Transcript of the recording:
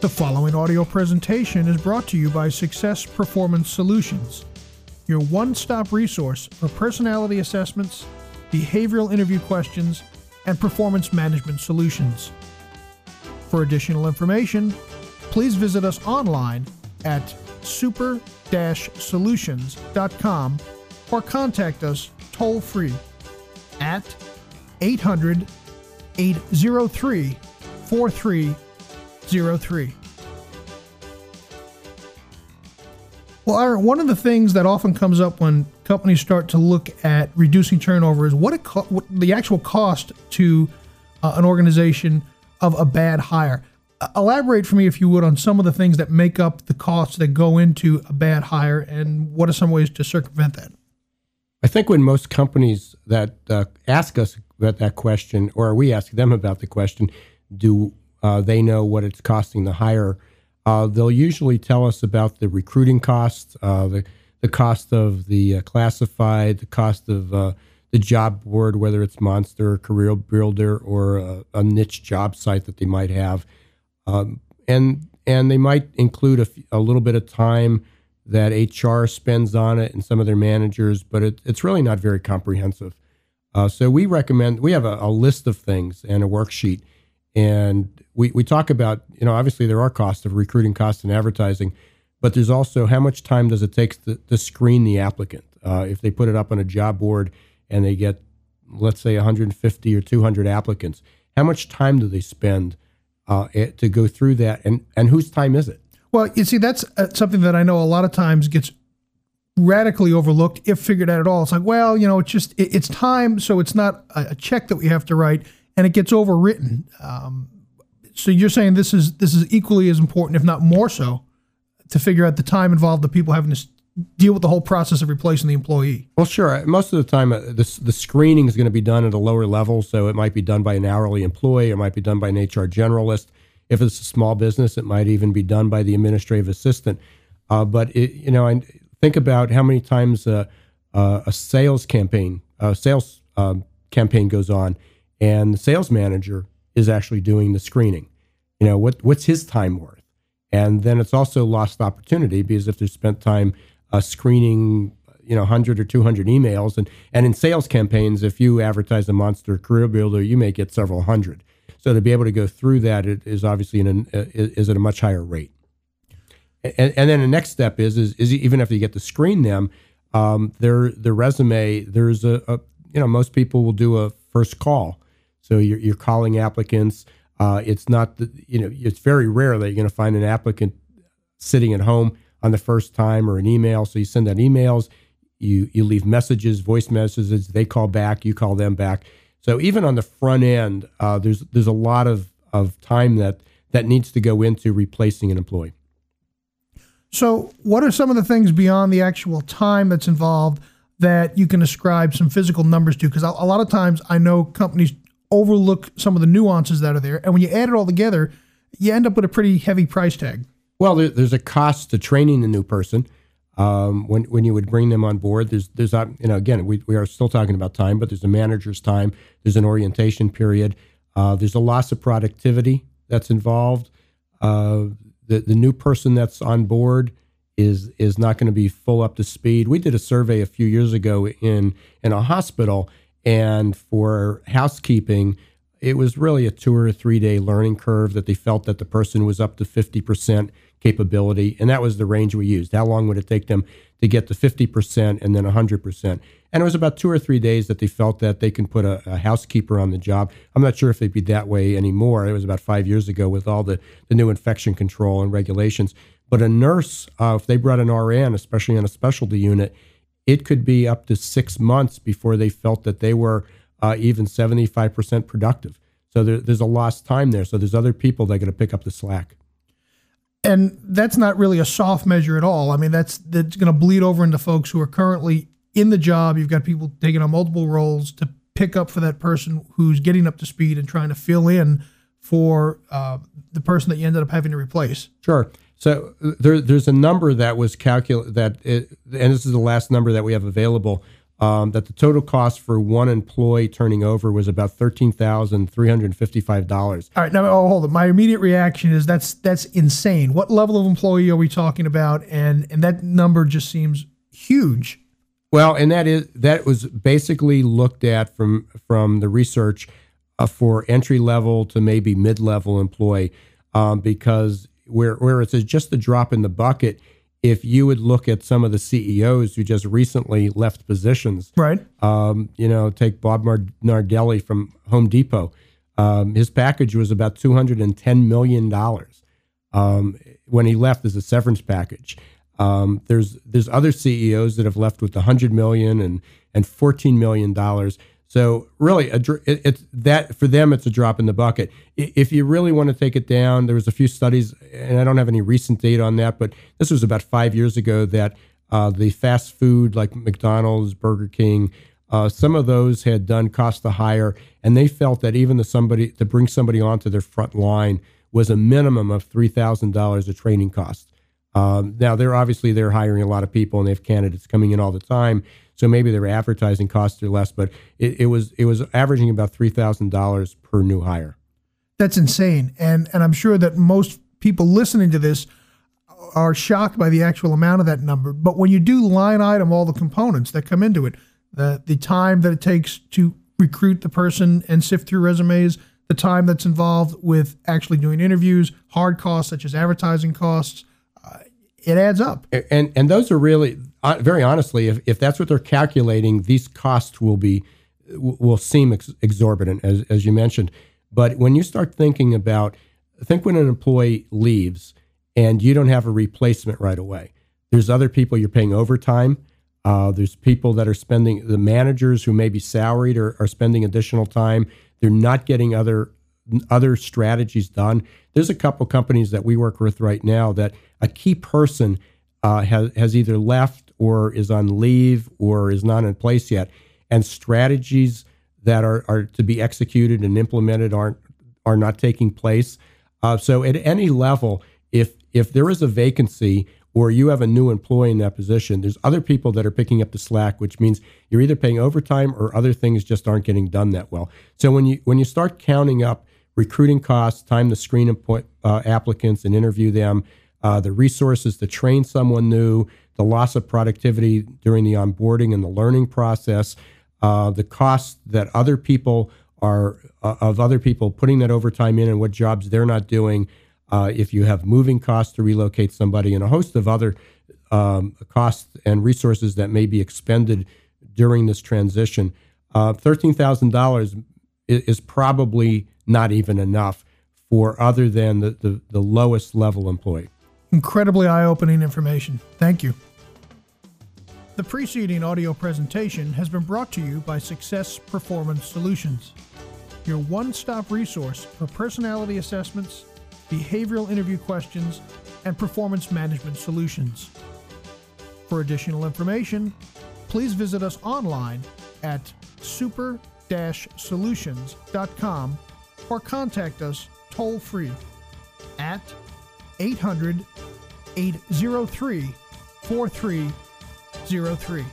The following audio presentation is brought to you by Success Performance Solutions, your one stop resource for personality assessments, behavioral interview questions, and performance management solutions. For additional information, please visit us online at super solutions.com or contact us toll free at 800 803 4303. Well, Ira, one of the things that often comes up when companies start to look at reducing turnover is what, co- what the actual cost to uh, an organization of a bad hire. Uh, elaborate for me, if you would, on some of the things that make up the costs that go into a bad hire, and what are some ways to circumvent that? I think when most companies that uh, ask us about that question, or we ask them about the question, do uh, they know what it's costing to hire? Uh, they'll usually tell us about the recruiting costs, uh, the the cost of the uh, classified, the cost of uh, the job board, whether it's Monster, Career Builder, or a, a niche job site that they might have, um, and and they might include a, a, little bit of time that HR spends on it and some of their managers, but it, it's really not very comprehensive. Uh, so we recommend we have a, a list of things and a worksheet and we, we talk about, you know, obviously there are costs of recruiting costs and advertising, but there's also how much time does it take to, to screen the applicant? Uh, if they put it up on a job board and they get, let's say, 150 or 200 applicants, how much time do they spend uh, to go through that? And, and whose time is it? Well, you see, that's uh, something that I know a lot of times gets radically overlooked if figured out at all. It's like, well, you know, it's just it, it's time, so it's not a, a, check that we have to write and it gets overwritten. Um, so you're saying this is this is equally as important, if not more so, to figure out the time involved, the people having to deal with the whole process of replacing the employee. Well, sure. Most of the time, uh, the the screening is going to be done at a lower level, so it might be done by an hourly employee, it might be done by an HR generalist. If it's a small business, it might even be done by the administrative assistant. Uh, but it, you know, think about how many times a, a sales campaign, a sales um, campaign goes on and the sales manager is actually doing the screening. You know, what what's his time worth? And then it's also lost opportunity because if they spent time uh, screening, you know, 100 or 200 emails, and, and in sales campaigns, if you advertise a monster career builder, you may get several hundred. So to be able to go through that it is obviously an, uh, is at a much higher rate. And, and, then the next step is, is, is even after you get to screen them, um, their their resume. There's a, a, you know most people will do a first call, so you're, you're calling applicants. Uh, it's not the, you know it's very rare that you're going to find an applicant sitting at home on the first time or an email. So you send out emails, you you leave messages, voice messages. They call back, you call them back. So even on the front end, uh, there's there's a lot of of time that that needs to go into replacing an employee. So, what are some of the things beyond the actual time that's involved that you can ascribe some physical numbers to? Because a lot of times I know companies overlook some of the nuances that are there. And when you add it all together, you end up with a pretty heavy price tag. Well, there, there's a cost to training the new person. Um, when when you would bring them on board, there's there's a, you know again we we are still talking about time, but there's a manager's time. There's an orientation period. Uh, there's a loss of productivity that's involved. Uh, the the new person that's on board is is not going to be full up to speed. We did a survey a few years ago in in a hospital, and for housekeeping, it was really a two or three day learning curve that they felt that the person was up to 50% capability. And that was the range we used. How long would it take them to get to 50% and then 100%? And it was about two or three days that they felt that they can put a, a housekeeper on the job. I'm not sure if they'd be that way anymore. It was about five years ago with all the, the new infection control and regulations. But a nurse, uh, if they brought an RN, especially in a specialty unit, it could be up to six months before they felt that they were uh, even 75% productive. So there, there's a lost time there. So there's other people that are going to pick up the slack. And that's not really a soft measure at all. I mean, that's that's going to bleed over into folks who are currently in the job. You've got people taking on multiple roles to pick up for that person who's getting up to speed and trying to fill in for uh, the person that you ended up having to replace. Sure. So there, there's a number that was calculated that, it, and this is the last number that we have available um, that the total cost for one employee turning over was about thirteen thousand three hundred fifty-five dollars. All right, now oh, hold on. My immediate reaction is that's that's insane. What level of employee are we talking about? And and that number just seems huge. Well, and that is that was basically looked at from from the research uh, for entry level to maybe mid level employee, um, because where where it's just a drop in the bucket if you would look at some of the CEOs who just recently left positions, right? Um, you know, take Bob Nardelli from Home Depot. Um, his package was about two hundred and ten million dollars um, when he left as a severance package. Um, there's there's other CEOs that have left with a hundred million and and fourteen million dollars. So really, it, it's that for them, it's a drop in the bucket. If you really want to take it down, there was a few studies, and I don't have any recent data on that, but this was about five years ago that uh, the fast food like McDonald's, Burger King, uh, some of those had done cost to hire, and they felt that even the somebody to bring somebody onto their front line was a minimum of three thousand dollars of training costs. Um, now they're obviously they're hiring a lot of people and they have candidates coming in all the time. So maybe their advertising costs are less, but it, it was it was averaging about three thousand dollars per new hire. That's insane, and and I'm sure that most people listening to this are shocked by the actual amount of that number. But when you do line item all the components that come into it, the the time that it takes to recruit the person and sift through resumes, the time that's involved with actually doing interviews, hard costs such as advertising costs, it adds up. And and those are really uh, very honestly, if, if that's what they're calculating, these costs will be will seem ex- exorbitant, as as you mentioned. But when you start thinking about, think when an employee leaves and you don't have a replacement right away. There's other people you're paying overtime. Uh, there's people that are spending the managers who may be salaried or are spending additional time. They're not getting other other strategies done. There's a couple companies that we work with right now that a key person uh, has has either left or is on leave or is not in place yet, and strategies that are, are to be executed and implemented aren't are not taking place. Uh, so at any level, if if there is a vacancy or you have a new employee in that position, there's other people that are picking up the slack, which means you're either paying overtime or other things just aren't getting done that well. So when you when you start counting up recruiting costs, time to screen uh, applicants and interview them, uh, the resources to train someone new, the loss of productivity during the onboarding and the learning process, uh, the cost that other people are uh, of other people putting that overtime in and what jobs they're not doing. Uh, if you have moving costs to relocate somebody and a host of other um, costs and resources that may be expended during this transition, uh, $13,000 is probably not even enough for other than the, the, the lowest level employee. Incredibly eye opening information. Thank you. The preceding audio presentation has been brought to you by Success Performance Solutions, your one stop resource for personality assessments, behavioral interview questions, and performance management solutions. For additional information, please visit us online at super solutions.com or contact us toll free at 800 803 4303.